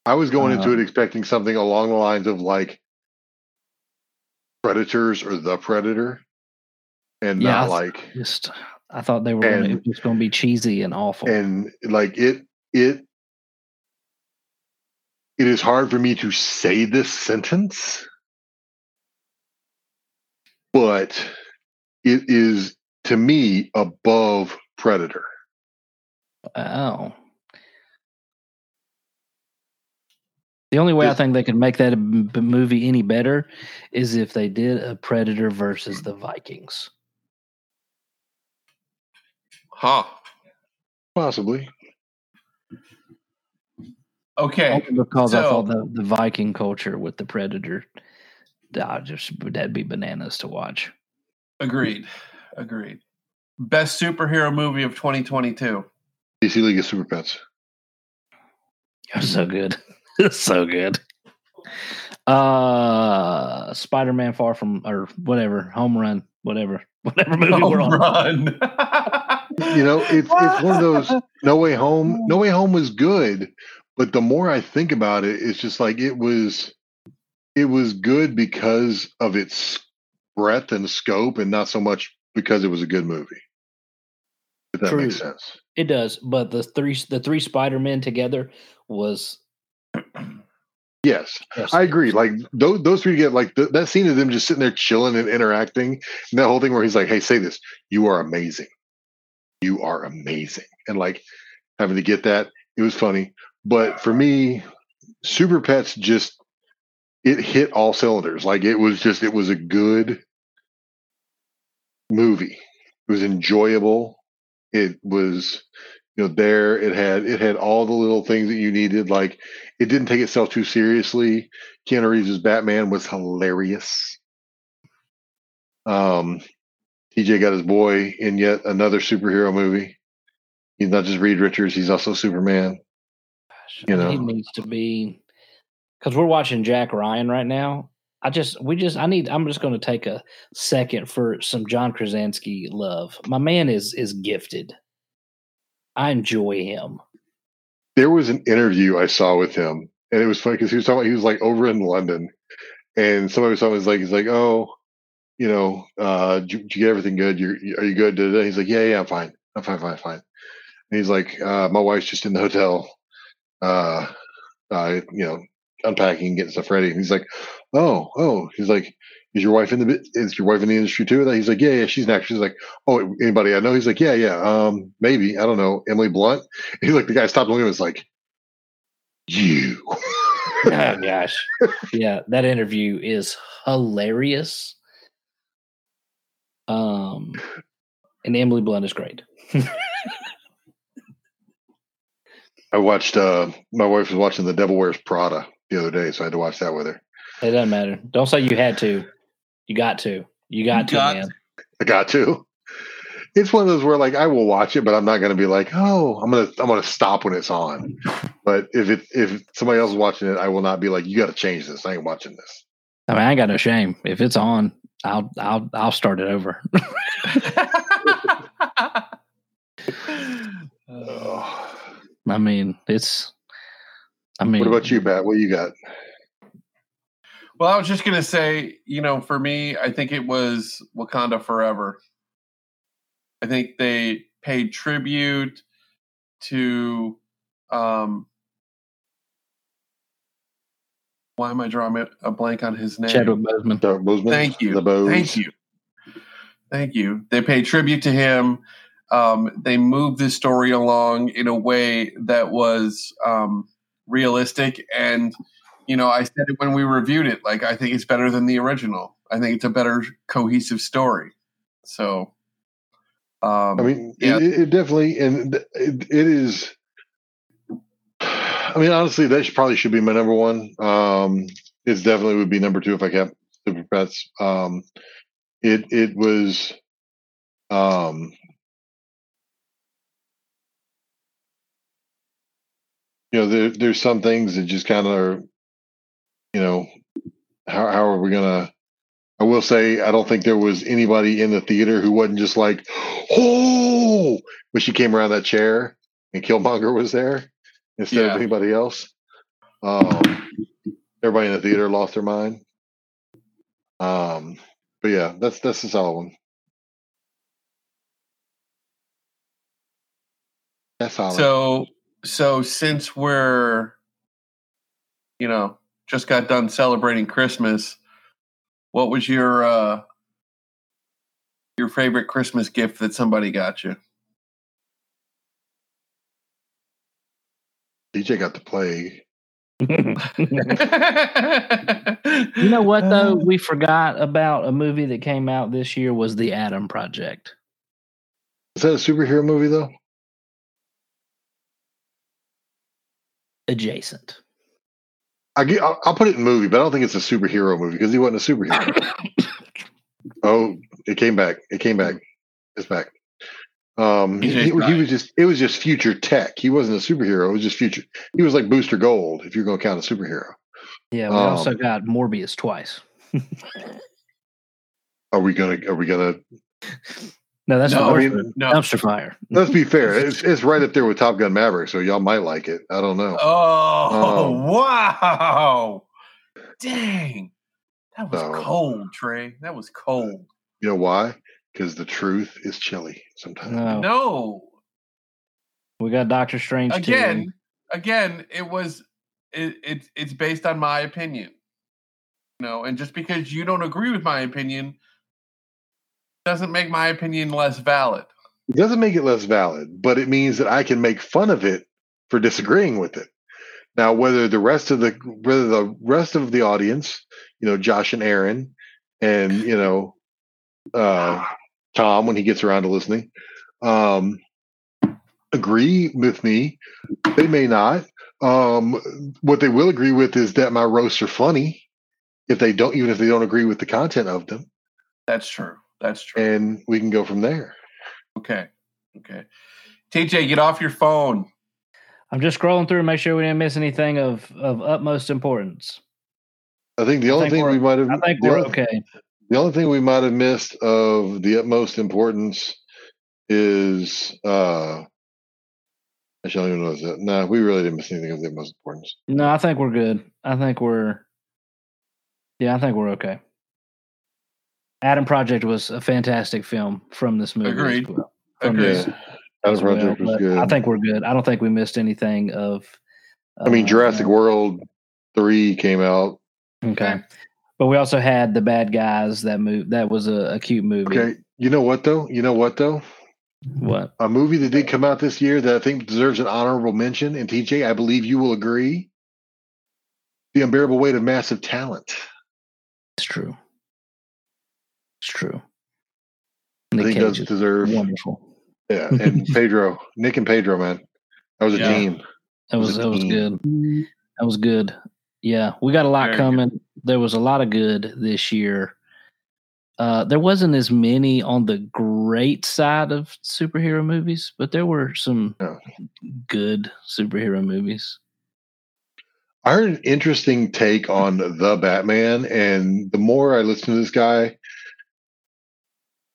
I was going into Um, it expecting something along the lines of like Predators or The Predator, and Yeah, not like Just I thought they were gonna, And- it was going to be cheesy and awful. and like it it it is hard for me to say this sentence but it is to me above predator oh. The only way I think they could make that a m- b- movie any better is if they did a Predator versus the Vikings. Huh. possibly Okay. Only because I thought the, the Viking culture with the Predator, I just that'd be bananas to watch. Agreed. Agreed. Best superhero movie of 2022. dc league of super pets It was so good. It's so good. Uh Spider Man Far From or whatever, Home Run, whatever. Whatever movie we're on. run. you know it's it's one of those no way home no way home was good but the more i think about it it's just like it was it was good because of its breadth and scope and not so much because it was a good movie if that makes True. sense It does, but the three the three Spider Men together was yes yes. i agree like those, those three get like th- that scene of them just sitting there chilling and interacting and that whole thing where he's like hey say this you are amazing. You are amazing. And like having to get that it was funny but for me super pets just it hit all cylinders like it was just it was a good movie. It was enjoyable. It was you know there it had it had all the little things that you needed like it didn't take itself too seriously keanu reeves' batman was hilarious um tj got his boy in yet another superhero movie he's not just reed richards he's also superman Gosh, you know. he needs to be because we're watching Jack Ryan right now. I just we just I need I'm just going to take a second for some John Krasinski love. My man is is gifted. I enjoy him. there was an interview I saw with him, and it was funny because he was talking. About, he was like over in London, and somebody was talking. He's like, he's like, oh, you know, uh, did you, did you get everything good? You're, you- are you good? Da-da-da." He's like, yeah, yeah, I'm fine. I'm fine, fine, fine. And he's like, uh, my wife's just in the hotel, uh, uh, you know, unpacking, and getting stuff ready. And he's like, oh, oh. He's like, is your wife in the? Is your wife in the industry too? He's like, yeah, yeah, she's an actress. He's like, oh, anybody I know? He's like, yeah, yeah, um, maybe I don't know, Emily Blunt. He's like, the guy stopped looking. and Was like, you. Oh gosh, yeah, that interview is hilarious. Um, and Emily Blunt is great. I watched. uh My wife was watching The Devil Wears Prada the other day, so I had to watch that with her. It doesn't matter. Don't say you had to. You got to. You got You to, got man. I got to. It's one of those where like I will watch it, but I'm not going to be like, oh, I'm gonna I'm gonna stop when it's on. But if it if somebody else is watching it, I will not be like, you got to change this. I ain't watching this. I mean, I ain't got no shame. If it's on, I'll I'll I'll start it over. I mean, it's. I mean, What about you, Pat? What you got? Well, I was just gonna say, you know, for me, I think it was Wakanda Forever. I think they paid tribute to um why am I drawing a- a blank on his name? Chadwick Boseman. Thank you. The Thank you. Thank you. They paid tribute to him. Um, they moved the story along in a way that was um, realistic. And, you know, I said it when we reviewed it. Like, I think it's better than the original. I think it's a better cohesive story. So, um, I mean, yeah. it, it definitely, and it, it is. I mean, honestly, that should, probably should be my number one. Um, it's definitely would be number two if I kept Super Pets. Um, it it was, um, you know, there there's some things that just kind of are, you know, how, how are we going to? I will say, I don't think there was anybody in the theater who wasn't just like, oh, when she came around that chair and Killmonger was there instead yeah. of anybody else. Um, everybody in the theater lost their mind. Um, but yeah, that's that's the solid one. That's all. So so since we're, you know, just got done celebrating Christmas, what was your uh your favorite Christmas gift that somebody got you? TJ got the plague. you know what though? We forgot about a movie that came out this year was The Adam Project. Is that a superhero movie though? Adjacent. I get, I'll, I'll put it in movie, but I don't think it's a superhero movie because he wasn't a superhero. oh, it came back. It came back. It's back. Um, he, TJ's he was just it was just future tech. He wasn't a superhero. It was just future. He was like Booster Gold if you're going to count a superhero. Yeah, we Um, also got Morbius twice. Are we gonna? Are we gonna? No, that's No, not I mean, no. dumpster fire. Let's be fair. It's it's right up there with Top Gun Maverick, so y'all might like it. I don't know. Oh Um, wow! Dang, that was So- cold, Trey. That was cold. You know why? Because the truth is chilly sometimes. No, No, we got Doctor Strange too. again, again, it was it, it's it's based on my opinion. You know, and just because you don't agree with my opinion doesn't make my opinion less valid. It doesn't make it less valid, but it means that I can make fun of it for disagreeing with it. Now, whether the rest of the whether the rest of the audience, you know, Josh and Aaron, and you know, uh, Tom when he gets around to listening, um, agree with me, they may not. Um, what they will agree with is that my roasts are funny. If they don't, even if they don't agree with the content of them, That's true. That's true. and we can go from there. Okay. Okay. TJ, get off your phone. I'm just scrolling through, to make sure we didn't miss anything of of utmost importance. I think the I only think thing we're- might have I think we're only- okay. The only thing we might have missed of the utmost importance is uh actually I don't even know what that. No, we really didn't miss anything of the utmost importance. No, I think we're good. I think we're yeah, I think we're okay. Adam Project was a fantastic film from this movie. as Agreed. well- from Agreed. this Yeah. Adam as well, Project was good. I think we're good. I don't think we missed anything of. I mean uh, Jurassic World three came out. Okay, but we also had the bad guys that move. That was a, a cute movie. Okay. You know what though? You know what though? What? A movie that did come out this year that I think deserves an honorable mention, and TJ, I believe you will agree. The unbearable weight of massive talent. It's true. It's true. I Nick think Cage does deserve wonderful. Yeah. And Pedro. Nick and Pedro, man. That was a Yeah. team. That was was a that was good. That was good. Yeah, we got a lot Very good. coming. There was a lot of good this year. Uh, there wasn't as many on the great side of superhero movies, but there were some Yeah. good superhero movies. I heard an interesting take on the Batman, and the more I listen to this guy,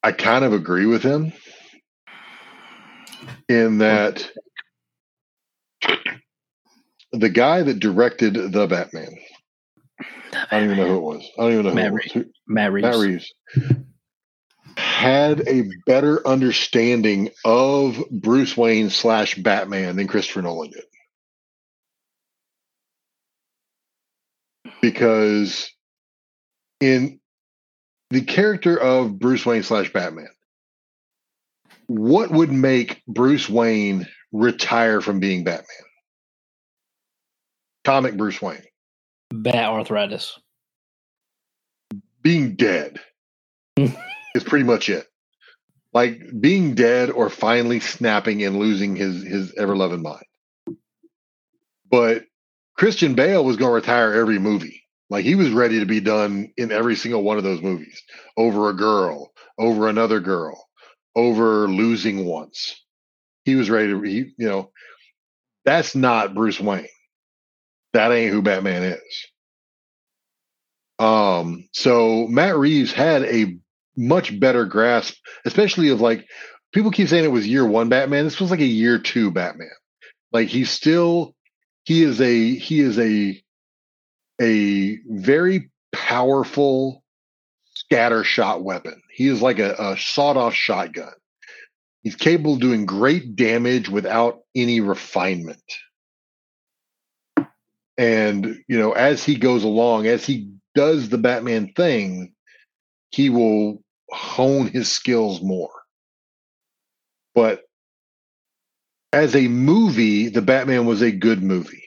I kind of agree with him in that the guy that directed the Batman, I don't even know who it was. I don't even know who it was. Matt Reeves. Matt Reeves had a better understanding of Bruce Wayne slash Batman than Christopher Nolan did. Because in the character of Bruce Wayne slash Batman, what would make Bruce Wayne retire from being Batman? Comic Bruce Wayne Bat arthritis. being dead is pretty much it. Like being dead or finally snapping and losing his his ever loving mind. But Christian Bale was going to retire every movie. Like he was ready to be done in every single one of those movies over a girl, over another girl, over losing once. He was ready to, he, you know, that's not Bruce Wayne. That ain't who Batman is. Um, so Matt Reeves had a much better grasp, especially of like people keep saying it was year one Batman. This was like a year two Batman. Like he's still he is a he is a a very powerful scatter shot weapon. He is like a, a sawed off shotgun. He's capable of doing great damage without any refinement. And, you know, as he goes along, as he does the Batman thing, he will hone his skills more. But as a movie, the Batman was a good movie.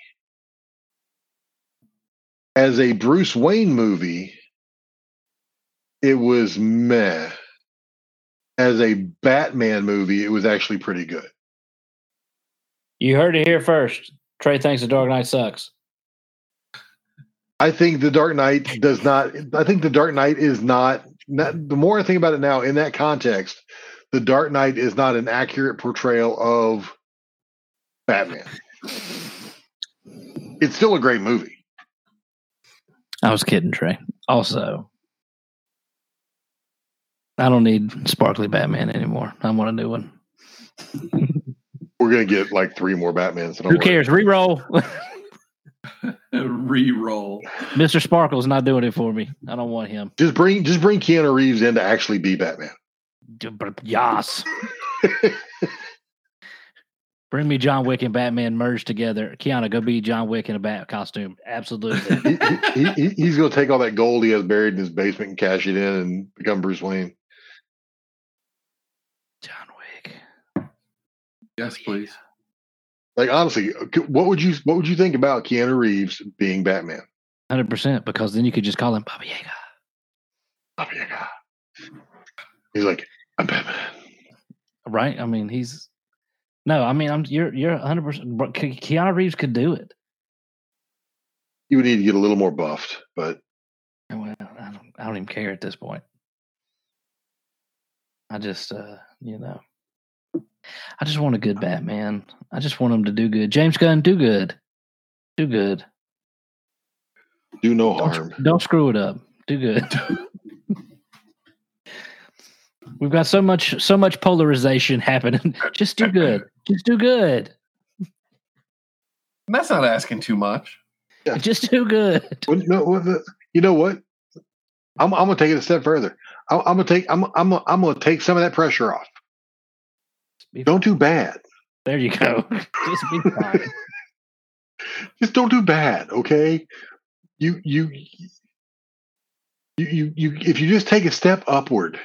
As a Bruce Wayne movie, it was meh. As a Batman movie, it was actually pretty good. You heard it here first. Trey thinks the Dark Knight sucks. I think the Dark Knight does not. I think the Dark Knight is not, not. The more I think about it now, in that context, the Dark Knight is not an accurate portrayal of Batman. It's still a great movie. I was kidding, Trey. Also, I don't need sparkly Batman anymore. I want a new one. We're gonna get like three more Batmans. Who cares? Reroll. Re-roll. Mr. Sparkle's not doing it for me. I don't want him. Just bring just bring Keanu Reeves in to actually be Batman. Yas. Bring me John Wick and Batman merged together. Keanu, go be John Wick in a bat costume. Absolutely. he, he, he, he's gonna take all that gold he has buried in his basement and cash it in and become Bruce Wayne. John Wick. Yes, oh, please. Like honestly, what would you what would you think about Keanu Reeves being Batman? Hundred percent, because then you could just call him Baba Yaga. Baba Yaga. He's like, I'm Batman. Right? I mean, he's no. I mean, I'm you're you're hundred percent. Keanu Reeves could do it. You would need to get a little more buffed, but well, I don't. I don't even care at this point. I just, uh, you know, I just want a good Batman. I just want him to do good. James Gunn, do good. Do good. Do no don't, harm. Don't screw it up. Do good. We've got so much so much polarization happening. Just do good. Just do good. That's not asking too much. Yeah. Just do good. Well, no, you know what? I'm, I'm gonna take it a step further. I'm, I'm gonna take I'm I'm I'm gonna take some of that pressure off. Don't do bad. There you go. Just be fine. Just don't do bad, okay? You you you you you if you just take a step upward,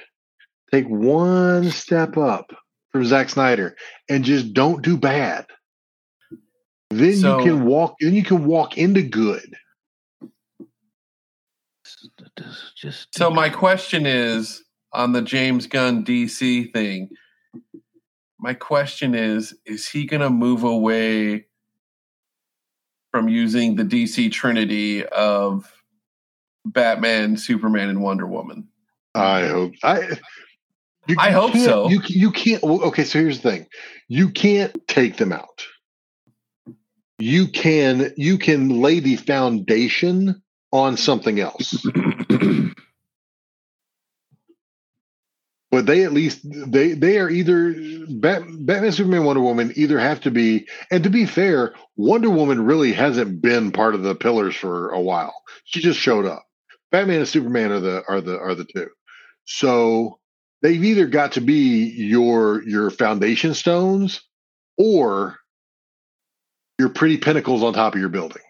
take one step up from Zack Snyder and just don't do bad. Then So- you can walk then you can walk into good. Just, just So my question is on the James Gunn DC thing. My question is: Is he going to move away from using the DC Trinity of Batman, Superman, and Wonder Woman? I hope I. You I hope so. You you can't. Okay, so here's the thing: you can't take them out. You can you can lay the foundation on something else, but they at least they they are either Bat, Batman, Superman, Wonder Woman either have to be. And to be fair, Wonder Woman really hasn't been part of the pillars for a while. She just showed up. Batman and Superman are the are the are the two. So they've either got to be your your foundation stones or your pretty pinnacles on top of your building.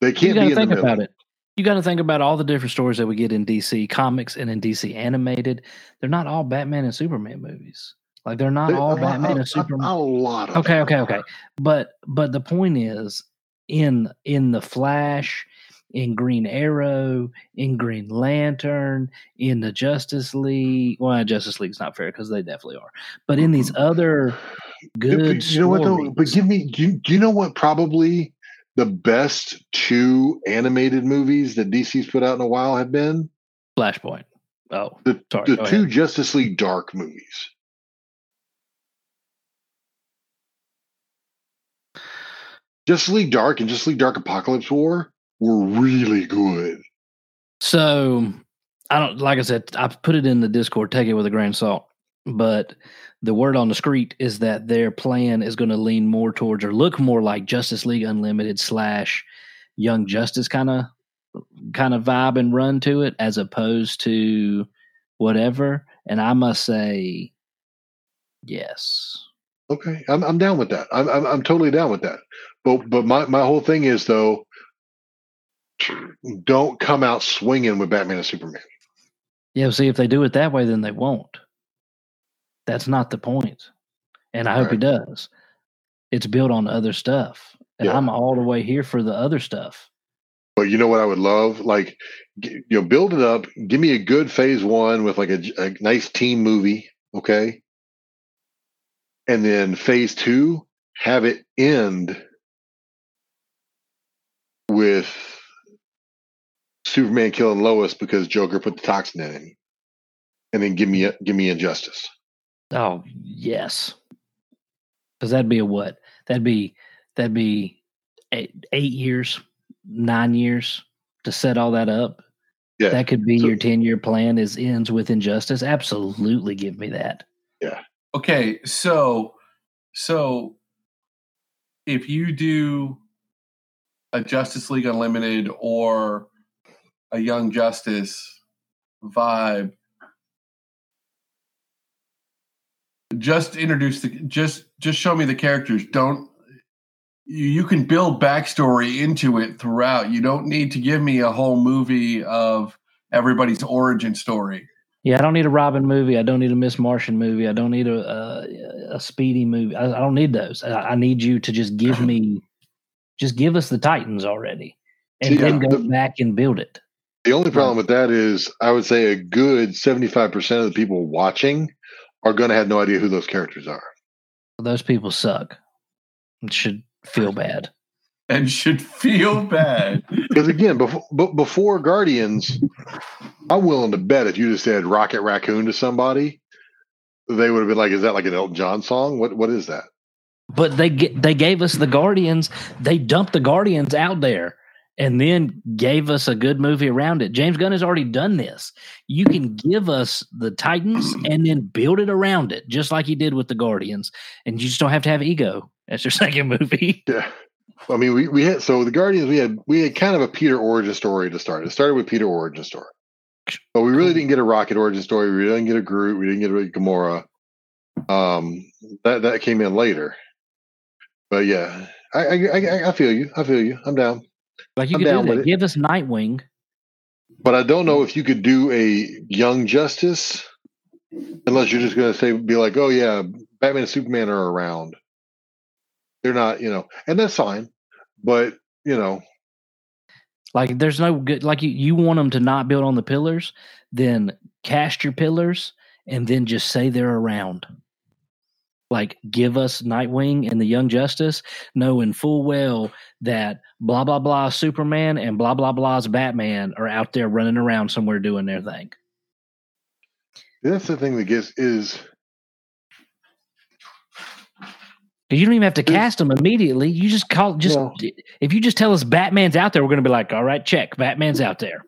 They can't you got be think about it. You got to think about all the different stories that we get in DC comics and in DC animated. They're not all Batman and Superman movies. Like they're not They- all a- Batman a- and Superman. A, a lot of okay okay okay but but the point is in in the flash in green arrow in green lantern in the justice league well justice league's not fair because they definitely are but in these mm-hmm. other good you know what though? But give me do you, do you know what probably the best two animated movies that DC's put out in a while have been? flashpoint oh The, Sorry, the go two ahead. Justice League Dark movies. Justice League Dark and Justice League Dark Apokolips War were really good. So I don't like I said, I put it in the Discord, take it with a grain of salt. But the word on the street is that their plan is going to lean more towards or look more like Justice League Unlimited slash Young Justice kind of kind of vibe and run to it, as opposed to whatever. and I must say, yes. Okay, I'm I'm down with that. I'm I'm, I'm totally down with that. But but my my whole thing is though, don't come out swinging with Batman and Superman. Yeah, see, if they do it that way, then they won't. That's not the point. And I hope he does. It's built on other stuff. And Yeah. I'm all the way here for the other stuff. But you know what I would love? Like, you know, build it up. Give me a good phase one with like a, a nice team movie, okay? And then phase two, have it end with Superman killing Lois because Joker put the toxin in him, and then give me give me Injustice. Oh, yes. Because that'd be a what? That'd be that'd be eight, eight years, nine years to set all that up. Yeah. That could be So- your 10 year plan is ends with injustice. Absolutely give me that. Yeah. Okay, so so if you do a Justice League Unlimited or a Young Justice vibe, just introduce the just just show me the characters. Don't you, you can build backstory into it throughout. You don't need to give me a whole movie of everybody's origin story. Yeah, I don't need a Robin movie. I don't need a Miss Martian movie. I don't need a a, a Speedy movie. I, I don't need those. I, I need you to just give me, just give us the Titans already, and See, then go back and build it. The only problem with that is, I would say a good seventy-five percent of the people watching are going to have no idea who those characters are. Those people suck. It should feel bad. And should feel bad. Because again, before before Guardians, I'm willing to bet if you just said Rocket Raccoon to somebody, they would have been like, "Is that like an Elton John song? What what is that?" But they get, they gave us the Guardians. They dumped the Guardians out there, and then gave us a good movie around it. James Gunn has already done this. You can give us the Titans and then build it around it, just like he did with the Guardians. And you just don't have to have ego. That's your second movie. Yeah. I mean, we, we had so the Guardians. We had we had kind of a Peter origin story to start. It started with Peter origin story, but we really didn't get a Rocket origin story. We didn't get a Groot. We didn't get a Gamora. Um, that that came in later. But yeah, I I, I, I feel you. I feel you. I'm down. Like you I'm could do that. Give us Nightwing. But I don't know if you could do a Young Justice unless you're just going to say, be like, oh, yeah, Batman and Superman are around. They're not, you know, and that's fine. But, you know, Like there's no good. Like you, you want them to not build on the pillars, then cast your pillars and then just say they're around. Like give us Nightwing and the Young Justice, knowing full well that blah blah blah Superman and blah blah blah's Batman are out there running around somewhere doing their thing. that's the thing that gets is you don't even have to cast them immediately. You just call just No. if you just tell us Batman's out there, we're going to be like, all right, check, Batman's out there.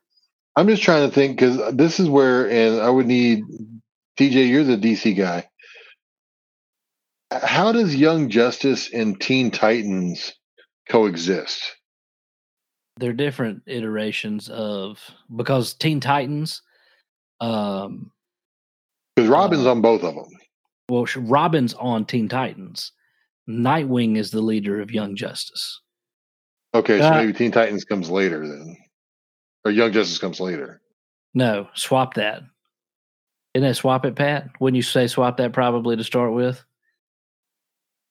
I'm just trying to think because this is where, and I would need TJ, you're the DC guy. How does Young Justice and Teen Titans coexist? they're different iterations of because Teen Titans, um, Because Robin's Uh, on both of them. well, Robin's on Teen Titans. Nightwing is the leader of Young Justice. Okay, so uh, maybe Teen Titans comes later then, or Young Justice comes later. No, swap that. Isn't that swap it, Pat? Wouldn't you say swap that probably to start with?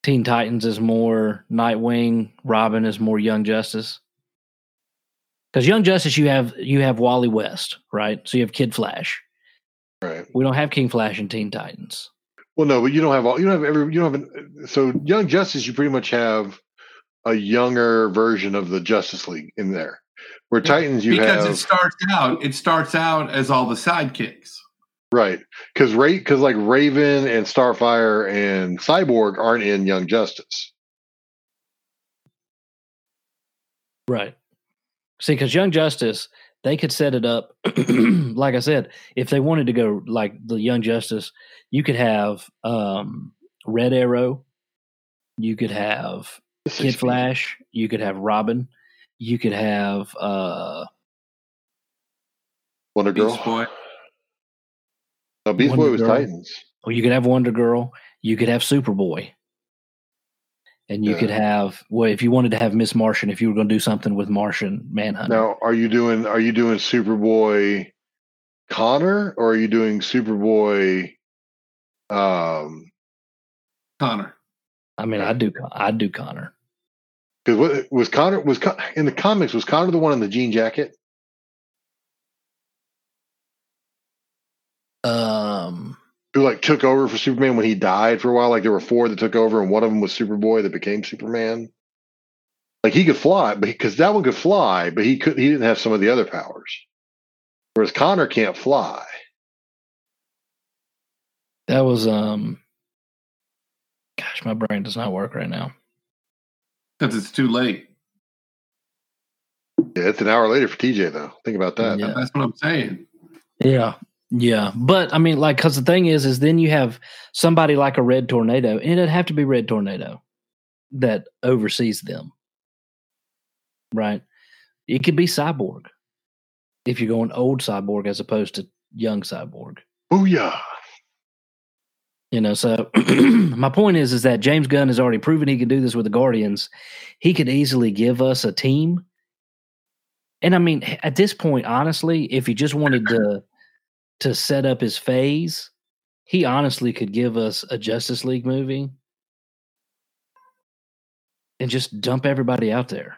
Teen Titans is more Nightwing. Robin is more Young Justice. Because Young Justice, you have you have Wally West, right? So you have Kid Flash. Right. We don't have Kid Flash and Teen Titans. Well, no, but you don't have all. You don't have every. You don't have. An, so Young Justice, you pretty much have a younger version of the Justice League in there. Where Titans, you because have it starts out it starts out as all the sidekicks. Right because Ray because like Raven and Starfire and Cyborg aren't in Young Justice. Right. See, because Young Justice, they could set it up. like I said, if they wanted to go like the Young Justice, you could have um, Red Arrow, you could have Kid Flash, you could have Robin, you could have uh, Wonder Girl. Beast No, Beast Wonder Boy was Girl. Titans. Or you could have Wonder Girl. You could have Superboy. And you Yeah. could have well, if you wanted to have Miss Martian, if you were going to do something with Martian Manhunter. Now, are you doing are you doing Superboy Connor or are you doing Superboy um Connor. I mean, I'd do I'd do Connor. because was Connor was Con- in the comics was Connor the one in the jean jacket? Um, who like took over for Superman when he died for a while. Like there were four that took over, and one of them was Superboy that became Superman. Like he could fly, but because that one could fly, but he could he didn't have some of the other powers. Whereas Connor can't fly. that was um. Gosh, my brain does not work right now. Because it's too late. Yeah, it's an hour later for TJ though. Think about that. Yeah. That's what I'm saying. Yeah. Yeah. But I mean, like, because the thing is, is then you have somebody like a red tornado, and it'd have to be red tornado that oversees them. Right. It could be cyborg if you're going old cyborg as opposed to young cyborg. Oh, Booyah! You know, so my point is, is that James Gunn has already proven he can do this with the Guardians. He could easily give us a team. And I mean, at this point, honestly, if he just wanted to to set up his phase, he honestly could give us a Justice League movie and just dump everybody out there.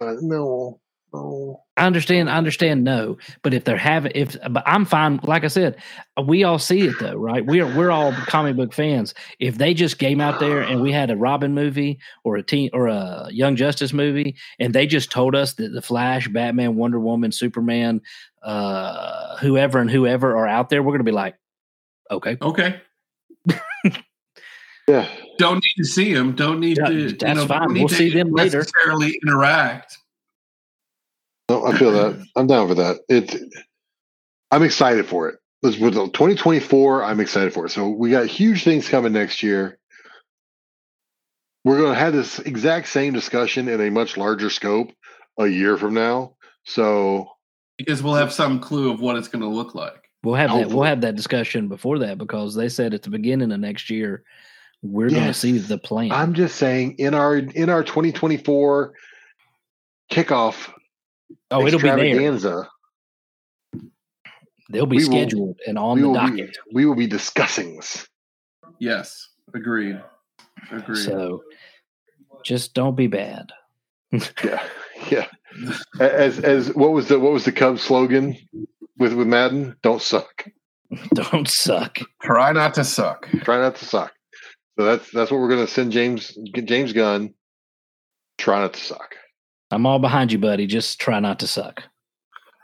No, no. I understand. I understand. No, but if they're having, if but I'm fine. Like I said, we all see it though, right? We're we're all comic book fans. If they just came out there and we had a Robin movie or a teen or a Young Justice movie, and they just told us that the Flash, Batman, Wonder Woman, Superman, uh, whoever and whoever are out there, we're gonna be like, okay, Okay. Yeah, Don't need to see them. Don't need Yeah, to. you know, fine. need We'll to see them later. Necessarily interact. no, I feel that. I'm down for that. It. I'm excited for it. Let's with 2024. I'm excited for it. So we got huge things coming next year. We're going to have this exact same discussion in a much larger scope a year from now. So Because we'll have some clue of what it's going to look like. we'll have that. We'll have that discussion before that because they said at the beginning of next year we're gonna see the plan. I'm just saying in our in our 2024 kickoff oh, it'll be there. extravaganza, They'll be we will- scheduled and on the will docket. be we will be discussing. Yes. Agreed. Agreed. So just don't be bad. Yeah, yeah. As as what was the what was the Cubs slogan with with Maddon? Don't suck. Don't suck. Try not to suck. Try not to suck. So that's that's what we're going to send James James Gunn. Try not to suck. I'm all behind you, buddy. Just try not to suck.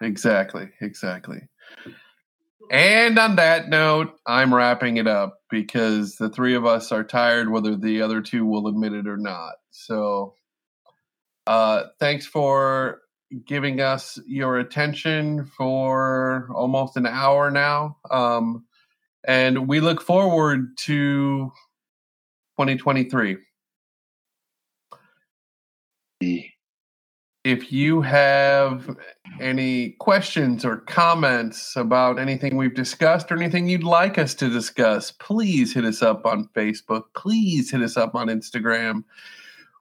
Exactly. Exactly. And on that note, I'm wrapping it up because the three of us are tired, whether the other two will admit it or not. So, uh, thanks for giving us your attention for almost an hour now. Um, and we look forward to 2023. If you have any questions or comments about anything we've discussed or anything you'd like us to discuss, please hit us up on Facebook. Please hit us up on Instagram.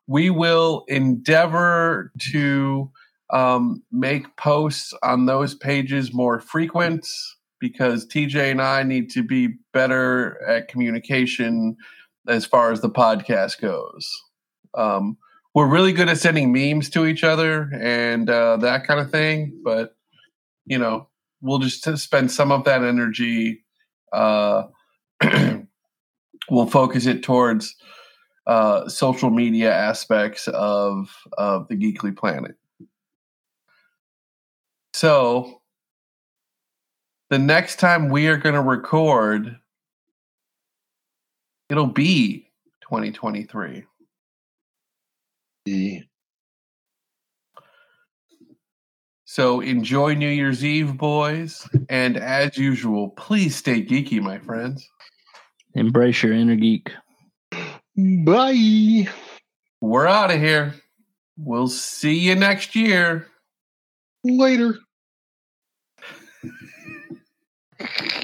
We will endeavor to um, make posts on those pages more frequent because TJ and I need to be better at communication as far as the podcast goes. Um, we're really good at sending memes to each other and uh, that kind of thing but you know we'll just spend some of that energy uh, we'll focus it towards uh, social media aspects of of the geekly planet so the next time we are going to record it'll be 2023 the So enjoy New Year's Eve, boys. And as usual, please stay geeky, my friends. Embrace your inner geek. Bye. We're out of here. We'll see you next year. Later.